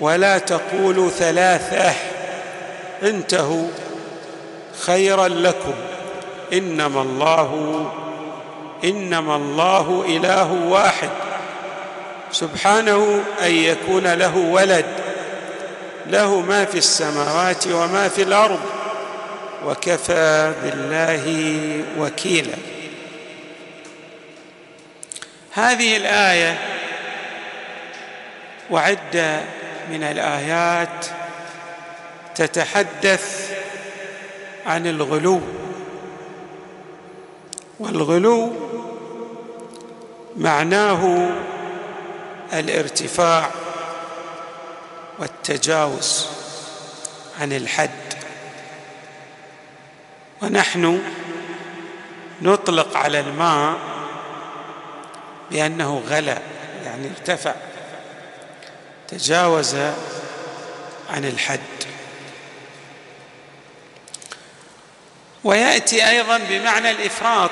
ولا تقولوا ثلاثة. انتهوا. خيرا لكم. إنما الله إنما الله إله واحد. سبحانه أن يكون له ولد. له ما في السماوات وما في الأرض. وكفى بالله وكيلا. هذه الآية وعد من الآيات تتحدث عن الغلو. والغلو معناه الارتفاع والتجاوز عن الحد. ونحن نطلق على الماء بأنه غلا يعني ارتفع. تجاوز عن الحد. ويأتي أيضا بمعنى الإفراط.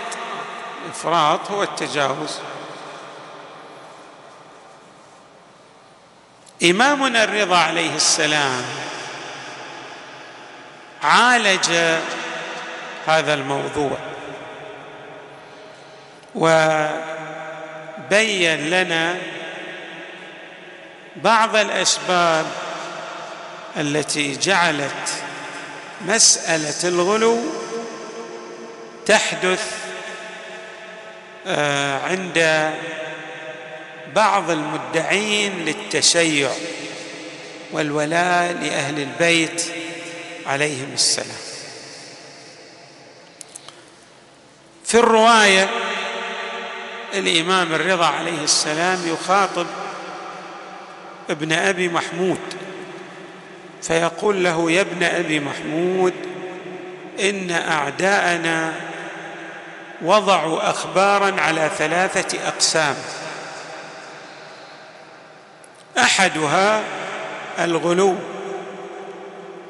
الافراط هو التجاوز. إمامنا الرضا عليه السلام عالج هذا الموضوع وبين لنا بعض الأسباب التي جعلت مسألة الغلو تحدث آه، عند بعض المدعين للتشيع والولاء لأهل البيت عليهم السلام. في الرواية الإمام الرضا عليه السلام يخاطب ابن أبي محمود. فيقول له يا ابن أبي محمود إن أعداءنا وضعوا أخبارا على ثلاثة أقسام. أحدها الغلو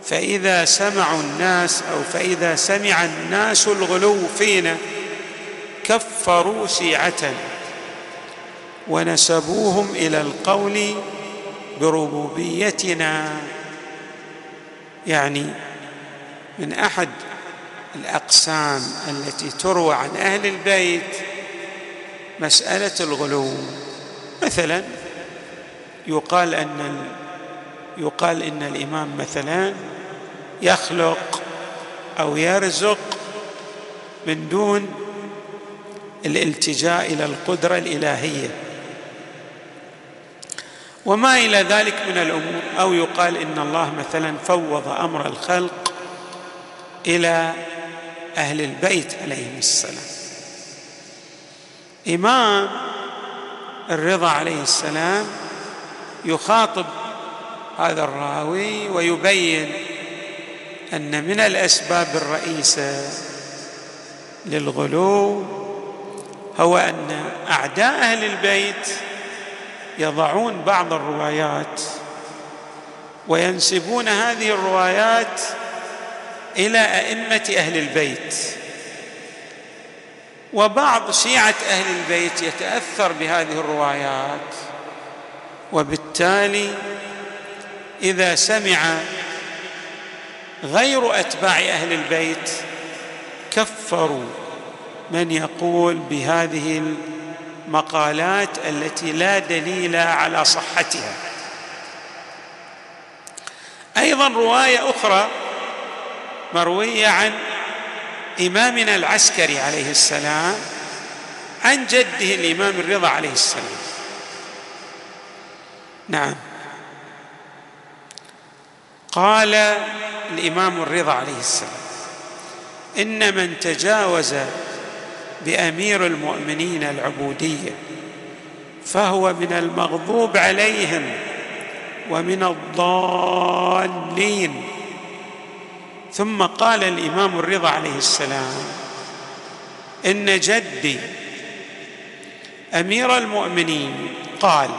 فإذا سمعوا الناس أو فإذا سمع الناس الغلو فينا كفروا شيعه ونسبوهم إلى القول بربوبيتنا يعني من أحد الأقسام التي تروى عن أهل البيت مسألة الغلو. مثلا يقال أن يقال إن الإمام مثلا يخلق أو يرزق من دون الالتجاء إلى القدرة الإلهية. وما إلى ذلك من الأمور. أو يقال إن الله مثلا فوض أمر الخلق إلى أهل البيت عليهم السلام. إمام الرضا عليه السلام يخاطب هذا الراوي ويبين أن من الأسباب الرئيسة للغلو هو أن أعداء أهل البيت يضعون بعض الروايات وينسبون هذه الروايات إلى أئمة أهل البيت. وبعض شيعة أهل البيت يتأثر بهذه الروايات وبالتالي إذا سمع غير أتباع أهل البيت كفروا من يقول بهذه المقالات التي لا دليل على صحتها. أيضا رواية أخرى مروية عن إمامنا العسكري عليه السلام عن جده الإمام الرضا عليه السلام. نعم. قال الإمام الرضا عليه السلام إن من تجاوز بأمير المؤمنين العبودية فهو من المغضوب عليهم ومن الضالين. ثم قال الإمام الرضا عليه السلام إن جدي أمير المؤمنين قال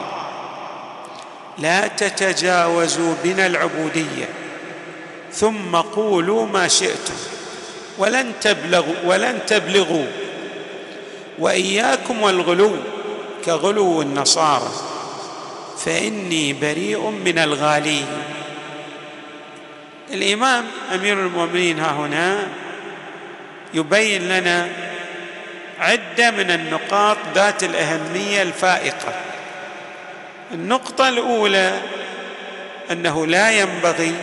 لا تتجاوزوا بنا العبودية ثم قولوا ما شئتم ولن تبلغوا ولن تبلغوا. وإياكم والغلو كغلو النصارى فإني بريء من الغالين الإمام أمير المؤمنين ها هنا يبين لنا عدة من النقاط ذات الأهمية الفائقة. النقطة الأولى أنه لا ينبغي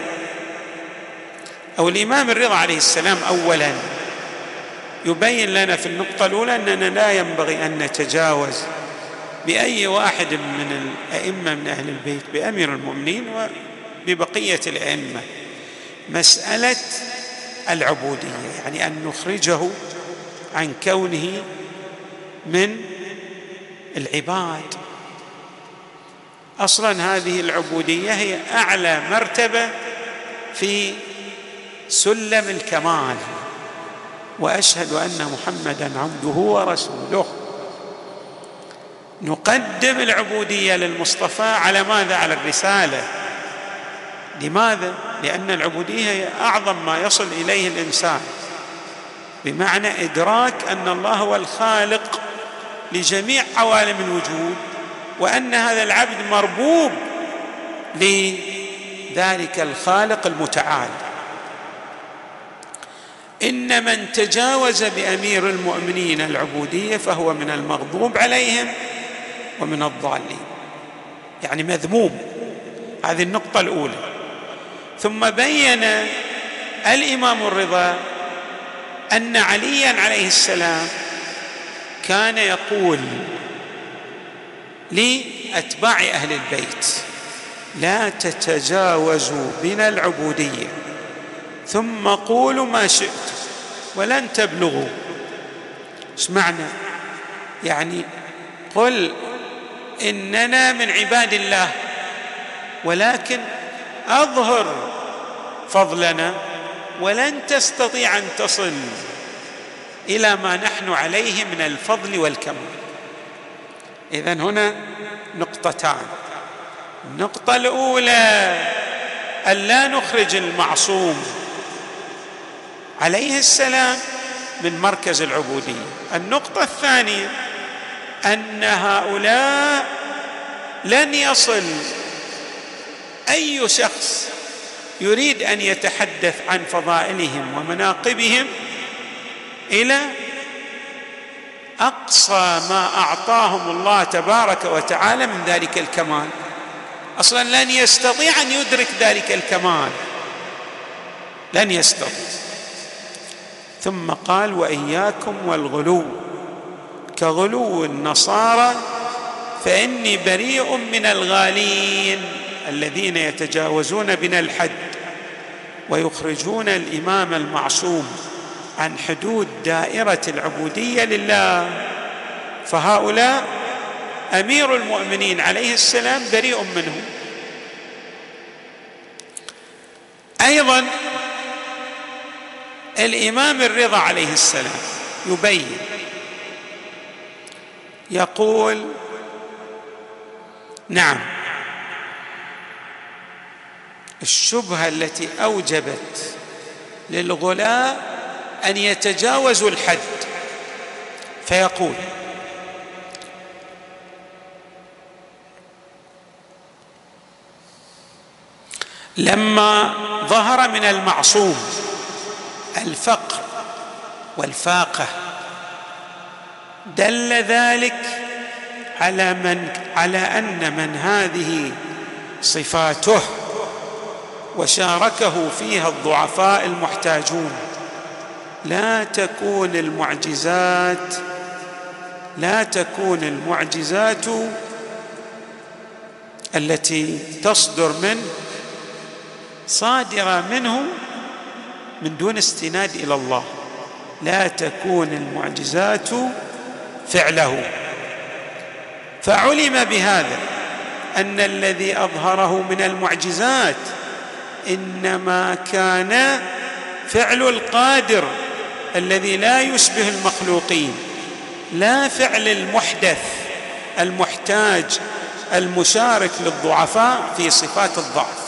أو الإمام الرضا عليه السلام اولا يبين لنا في النقطة الأولى أننا لا ينبغي أن نتجاوز بأي واحد من الأئمة من أهل البيت بأمير المؤمنين وببقية الأئمة. مسألة العبودية يعني أن نخرجه عن كونه من العباد. أصلا هذه العبودية هي أعلى مرتبة في سلم الكمال. وأشهد أن محمدا عبده ورسوله. نقدم العبودية للمصطفى على ماذا؟ على الرسالة. لماذا؟ لأن العبودية هي أعظم ما يصل إليه الإنسان. بمعنى إدراك أن الله هو الخالق لجميع عوالم الوجود وأن هذا العبد مربوب لذلك الخالق المتعال. إن من تجاوز بأمير المؤمنين العبودية فهو من المغضوب عليهم ومن الضالين. يعني مذموم. هذه النقطة الأولى. ثم بين الإمام الرضا أن عليا عليه السلام كان يقول لأتباع أهل البيت لا تتجاوزوا بنا العبودية. ثم قولوا ما شئتم ولن تبلغوا. إيش معنى؟ يعني قل إننا من عباد الله ولكن أظهر فضلنا ولن تستطيع أن تصل إلى ما نحن عليه من الفضل والكمال. اذا هنا نقطتان. النقطة الأولى أن لا نخرج المعصوم عليه السلام من مركز العبودية. النقطة الثانية أن هؤلاء لن يصل أي شخص يريد أن يتحدث عن فضائلهم ومناقبهم إلى أقصى ما أعطاهم الله تبارك وتعالى من ذلك الكمال. أصلا لن يستطيع أن يدرك ذلك الكمال. لن يستطيع. ثم قال وإياكم والغلو. كغلو النصارى فإني بريء من الغالين الذين يتجاوزون بنا الحد ويخرجون الإمام المعصوم عن حدود دائرة العبودية لله. فهؤلاء أمير المؤمنين عليه السلام بريء منهم. أيضا الإمام الرضا عليه السلام يبين يقول نعم الشبهة التي أوجبت للغلاة أن يتجاوزوا الحد. فيقول لما ظهر من المعصوم الفقر والفاقة. دل ذلك على من على أن من هذه صفاته وشاركه فيها الضعفاء المحتاجون. لا تكون المعجزات لا تكون المعجزات التي تصدر منه صادرة منه من دون استناد إلى الله. لا تكون المعجزات فعله. فعلم بهذا أن الذي أظهره من المعجزات إنما كان فعل القادر الذي لا يشبه المخلوقين لا فعل المحدث المحتاج المشارك للضعفاء في صفات الضعف.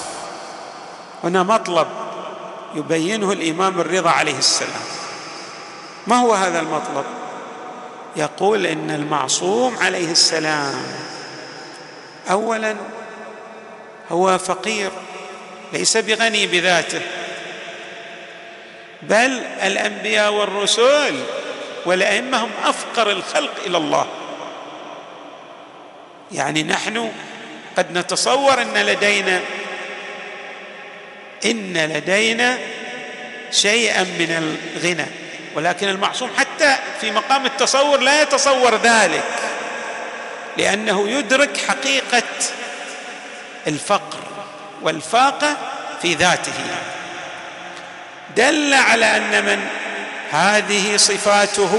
هنا مطلب يبينه الإمام الرضا عليه السلام. ما هو هذا المطلب؟ يقول إن المعصوم عليه السلام اولا هو فقير ليس بغني بذاته بل الأنبياء والرسل والأئمة هم أفقر الخلق إلى الله. يعني نحن قد نتصور إن لدينا إن لدينا شيئا من الغنى ولكن المعصوم حتى في مقام التصور لا يتصور ذلك لأنه يدرك حقيقة الفقر والفاقة في ذاته. دل على أن من هذه صفاته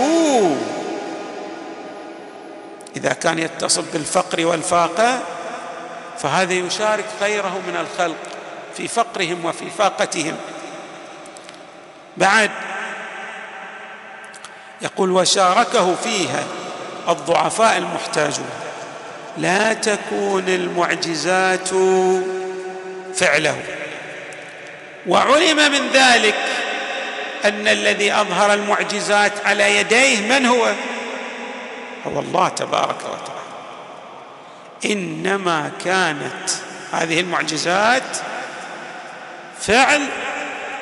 إذا كان يتصف بالفقر والفاقة فهذا يشارك غيره من الخلق. في فقرهم وفي فاقتهم. بعد يقول وشاركه فيها الضعفاء المحتاجون لا تكون المعجزات فعله وعلم من ذلك أن الذي أظهر المعجزات على يديه من هو؟ هو الله تبارك وتعالى. إنما كانت هذه المعجزات فعل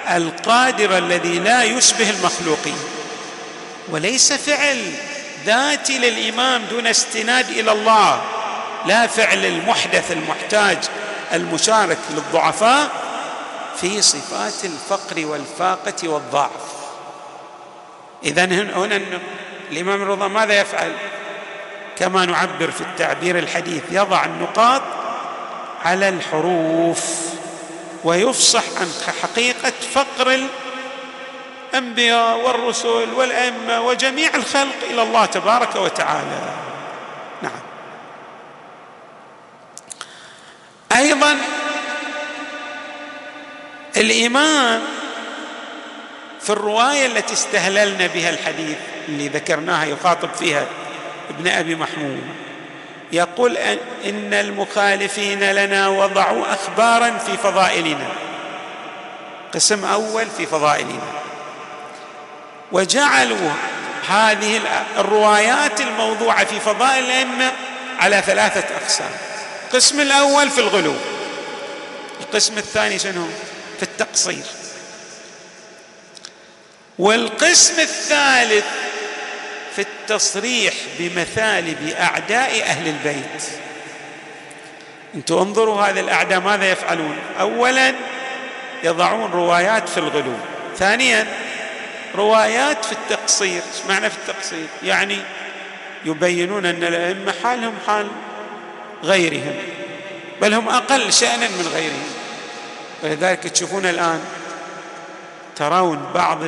القادر الذي لا يشبه المخلوقين وليس فعل ذاتي للإمام دون استناد إلى الله لا فعل المحدث المحتاج المشارك للضعفاء في صفات الفقر والفاقة والضعف. اذا هنا الإمام الرضا ماذا يفعل؟ كما نعبر في التعبير الحديث يضع النقاط على الحروف. ويفصح عن حقيقة فقر الأنبياء والرسل والأئمة وجميع الخلق إلى الله تبارك وتعالى. نعم. أيضا الإمام في الرواية التي استهللنا بها الحديث اللي ذكرناها يخاطب فيها ابن أبي محمود. يقول إن المخالفين لنا وضعوا أخبارا في فضائلنا. قسم أول في فضائلنا. وجعلوا هذه الروايات الموضوعة في فضائل الأئمة على ثلاثة أقسام. القسم الأول في الغلو. القسم الثاني شنو؟ في التقصير. والقسم الثالث في التصريح بمثالب أعداء أهل البيت. أنتم انظروا هذه الأعداء ماذا يفعلون؟ اولا يضعون روايات في الغلو. ثانيا روايات في التقصير. إيش معنى في التقصير؟ يعني يبينون أن الأئمة حالهم حال غيرهم بل هم أقل شانا من غيرهم. ولذلك تشوفون الآن ترون بعض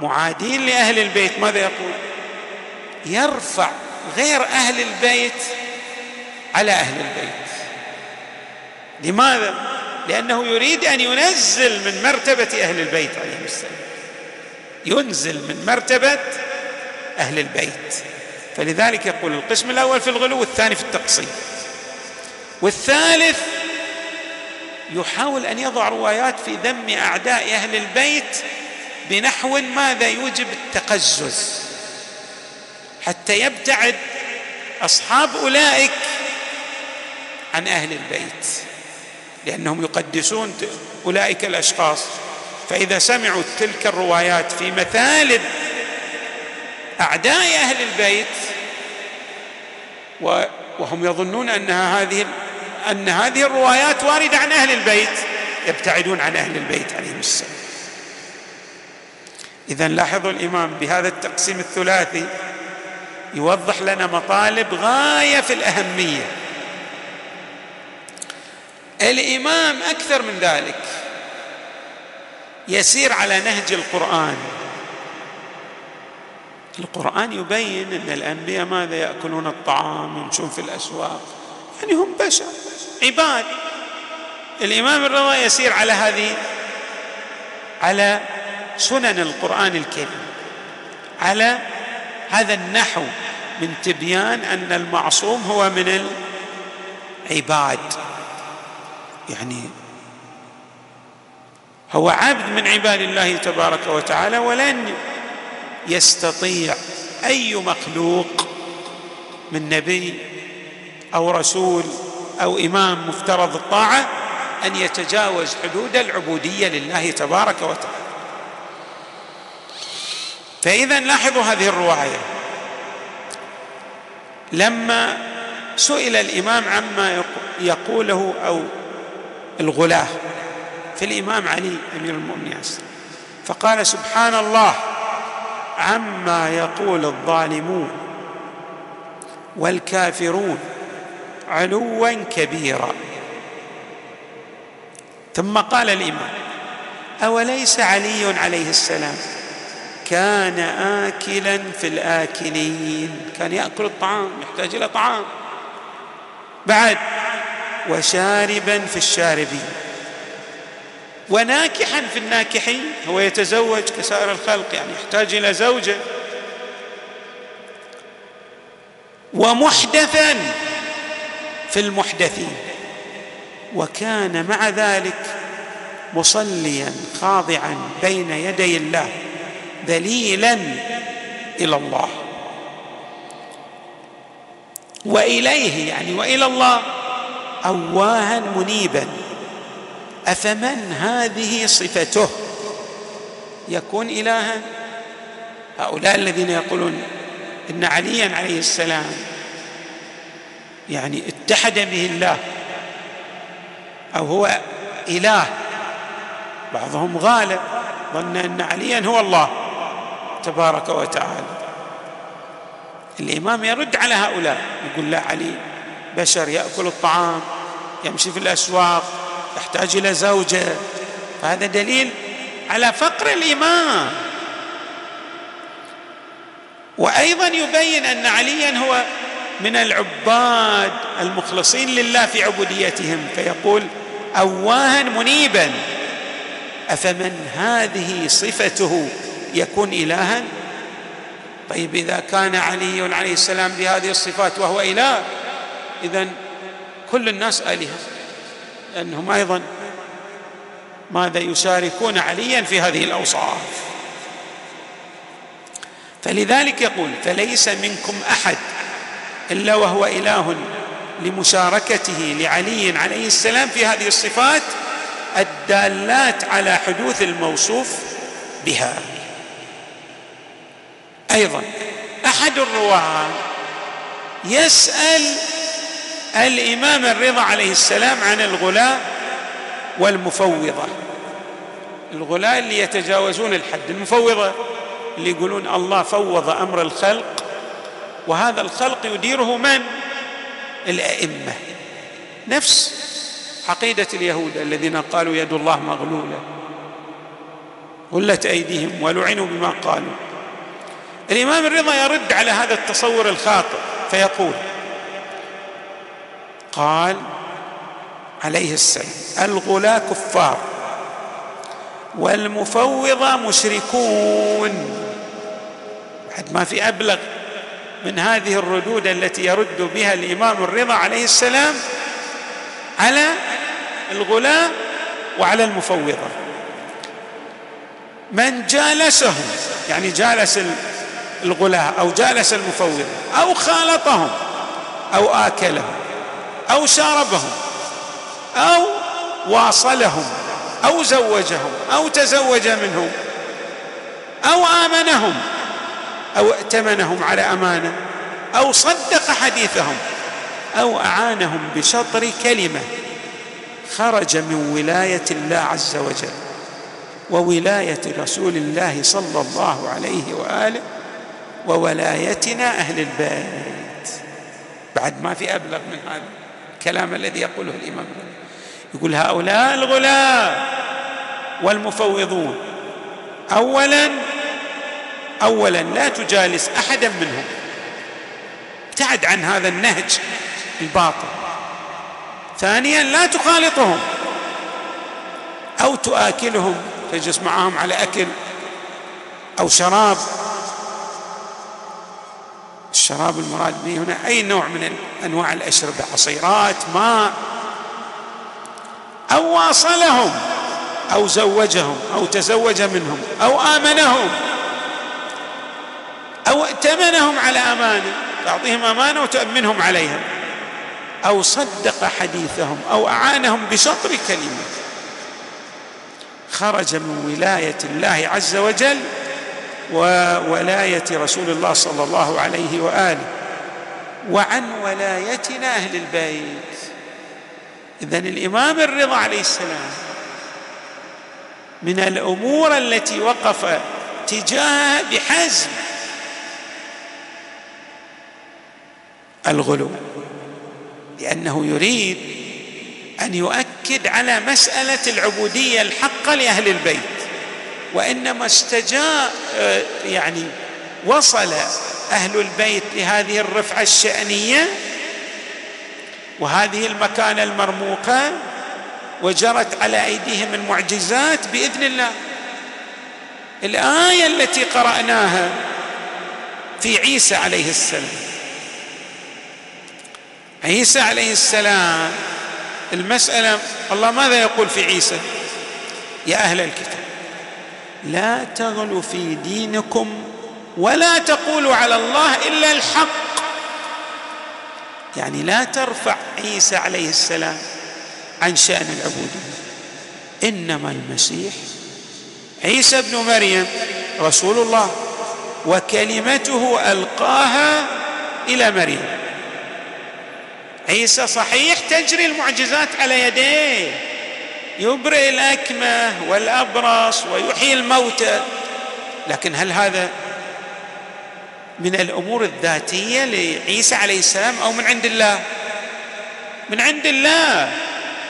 المعادين لأهل البيت. ماذا يقول؟ يرفع غير أهل البيت على أهل البيت. لماذا؟ لأنه يريد أن ينزل من مرتبة أهل البيت عليهم السلام. ينزل من مرتبة أهل البيت. فلذلك يقول القسم الأول في الغلو والثاني في التقصير والثالث يحاول أن يضع روايات في ذم أعداء أهل البيت بنحو ماذا يوجب التقزز. حتى يبتعد أصحاب أولئك عن أهل البيت لأنهم يقدسون أولئك الأشخاص. فإذا سمعوا تلك الروايات في مثالب أعداء أهل البيت وهم يظنون أنها هذه أن هذه الروايات واردة عن أهل البيت يبتعدون عن أهل البيت عليهم السلام. اذا لاحظوا الإمام بهذا التقسيم الثلاثي يوضح لنا مطالب غاية في الأهمية. الإمام أكثر من ذلك يسير على نهج القرآن. القرآن يبين إن الأنبياء ماذا يأكلون الطعام يمشون في الأسواق. يعني هم بشر عباد. الإمام الرضا يسير على هذه على سنن القرآن الكريم على هذا النحو من تبيان أن المعصوم هو من العباد. يعني هو عبد من عباد الله تبارك وتعالى ولن يستطيع أي مخلوق من نبي أو رسول أو إمام مفترض الطاعة أن يتجاوز حدود العبودية لله تبارك وتعالى. فإذا لاحظوا هذه الرواية. لما سئل الإمام عما يقوله أو الغلاه في الامام علي أمير المؤمنين فقال سبحان الله عما يقول الظالمون والكافرون علوا كبيرا. ثم قال الإمام أوليس علي عليه السلام؟ كان آكلا في الآكلين. كان يأكل الطعام يحتاج إلى طعام. بعد وشاربا في الشاربين. وناكحا في الناكحين هو يتزوج كسائر الخلق يعني يحتاج إلى زوجة. ومحدثا في المحدثين. وكان مع ذلك مصليا خاضعا بين يدي الله. ذليلا إلى الله. وإليه يعني وإلى الله أواها منيبا. أفمن هذه صفته؟ يكون إلها؟ هؤلاء الذين يقولون إن عليا عليه السلام يعني اتحد به الله أو هو إله. بعضهم غالب ظن إن عليا هو الله. تبارك وتعالى. الإمام يرد على هؤلاء يقول لا علي بشر يأكل الطعام يمشي في الأسواق يحتاج إلى زوجة. فهذا دليل على فقر الإمام. وأيضا يبين أن عليا هو من العباد المخلصين لله في عبوديتهم فيقول اواها منيبا أفمن هذه صفته؟ يكون إلها؟ طيب إذا كان علي عليه السلام بهذه الصفات وهو إله إذا كل الناس آلهة لأنهم أيضا ماذا يشاركون عليا في هذه الأوصاف. فلذلك يقول فليس منكم أحد إلا وهو إله لمشاركته لعلي عليه السلام في هذه الصفات الدالات على حدوث الموصوف بها. أيضا. أحد الرواة يسأل الإمام الرضا عليه السلام عن الغلاة والمفوضة. الغلاة اللي يتجاوزون الحد المفوضة اللي يقولون الله فوض أمر الخلق وهذا الخلق يديره من؟ الأئمة. نفس عقيدة اليهود الذين قالوا يد الله مغلولة غلت أيديهم ولعنوا بما قالوا. الإمام الرضا يرد على هذا التصور الخاطئ فيقول قال عليه السلام الغلاة كفار والمفوضة مشركون. بعد ما في أبلغ من هذه الردود التي يرد بها الإمام الرضا عليه السلام على الغلاة وعلى المفوضة. من جالسهم يعني جالس الغلاة أو جالس المفوض أو خالطهم أو آكلهم أو شاربهم أو واصلهم أو زوجهم أو تزوج منهم أو آمنهم أو ائتمنهم على أمانة أو صدق حديثهم أو أعانهم بشطر كلمة خرج من ولاية الله عز وجل وولاية رسول الله صلى الله عليه وآله وولايتنا أهل البيت. بعد ما في أبلغ من هذا الكلام الذي يقوله الإمام يقول هؤلاء الغلاة والمفوضون. اولا اولا لا تجالس احدا منهم. ابتعد عن هذا النهج الباطل. ثانيا لا تخالطهم أو تؤكلهم تجلس معهم على أكل أو شراب. الشراب المراد به هنا أي نوع من أنواع الاشربه عصيرات ماء. أو واصلهم أو زوجهم أو تزوج منهم أو آمنهم أو ائتمنهم على أمانة تعطيهم أمانة وتامنهم عليها أو صدق حديثهم أو أعانهم بشطر كلمة. خرج من ولاية الله عز وجل وولايه رسول الله صلى الله عليه وآله وعن ولايتنا أهل البيت. اذا الإمام الرضا عليه السلام من الأمور التي وقف تجاهها بحزم الغلو لأنه يريد أن يؤكد على مسألة العبودية الحقة لأهل البيت. وإنما استجاء يعني وصل أهل البيت لهذه الرفعة الشأنية وهذه المكانة المرموقة وجرت على أيديهم المعجزات بإذن الله. الآية التي قرأناها في عيسى عليه السلام. عيسى عليه السلام المسألة الله ماذا يقول في عيسى؟ يا أهل الكتاب. لا تغلوا في دينكم ولا تقولوا على الله إلا الحق. يعني لا ترفع عيسى عليه السلام عن شأن العبودية. إنما المسيح عيسى ابن مريم رسول الله وكلمته ألقاها إلى مريم. عيسى صحيح تجري المعجزات على يديه. يبرئ الأكمة والأبرص ويحيي الموتى. لكن هل هذا من الأمور الذاتية لعيسى عليه السلام أو من عند الله؟ من عند الله.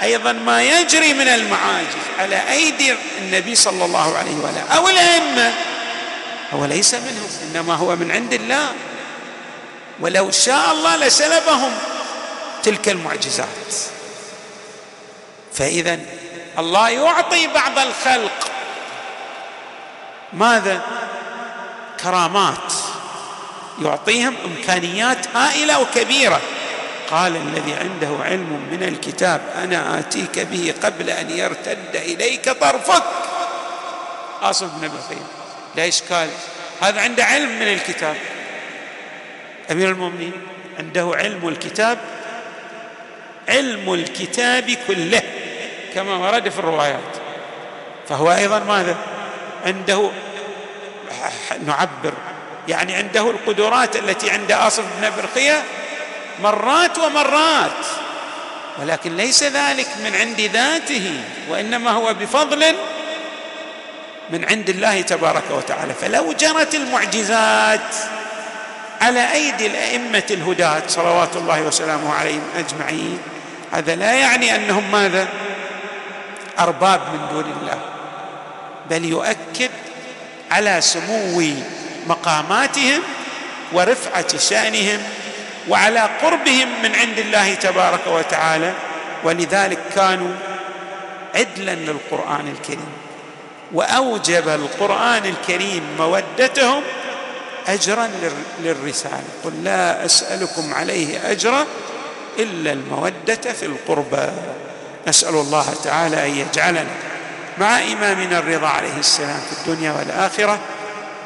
أيضا ما يجري من المعاجز على أيدي النبي صلى الله عليه وآله. أو الأئمة. هو ليس منهم إنما هو من عند الله. ولو شاء الله لسلبهم تلك المعجزات. فاذا الله يعطي بعض الخلق. ماذا؟ كرامات. يعطيهم إمكانيات هائلة وكبيرة. قال الذي عنده علم من الكتاب أنا آتيك به قبل أن يرتد إليك طرفك. آصف بن بخير لا إشكال. هذا عنده علم من الكتاب. أمير المؤمنين عنده علم الكتاب. علم الكتاب كله. كما ورد في الروايات. فهو أيضا ماذا عنده نعبر. يعني عنده القدرات التي عند آصف بن برقية مرات ومرات. ولكن ليس ذلك من عند ذاته وإنما هو بفضل من عند الله تبارك وتعالى. فلو جرت المعجزات على أيدي الأئمة الهداة صلوات الله وسلامه عليهم أجمعين هذا لا يعني أنهم ماذا؟ أرباب من دون الله بل يؤكد على سمو مقاماتهم ورفعة شأنهم وعلى قربهم من عند الله تبارك وتعالى. ولذلك كانوا عدلا للقرآن الكريم وأوجب القرآن الكريم مودتهم اجرا للرسالة. قل لا أسألكم عليه اجرا إلا المودة في القربى. نسأل الله تعالى أن يجعلنا مع إمامنا الرضا عليه السلام في الدنيا والآخرة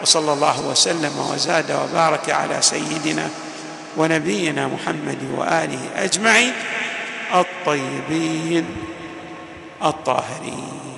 وصلى الله وسلم وزاد وبارك على سيدنا ونبينا محمد وآله أجمعين الطيبين الطاهرين.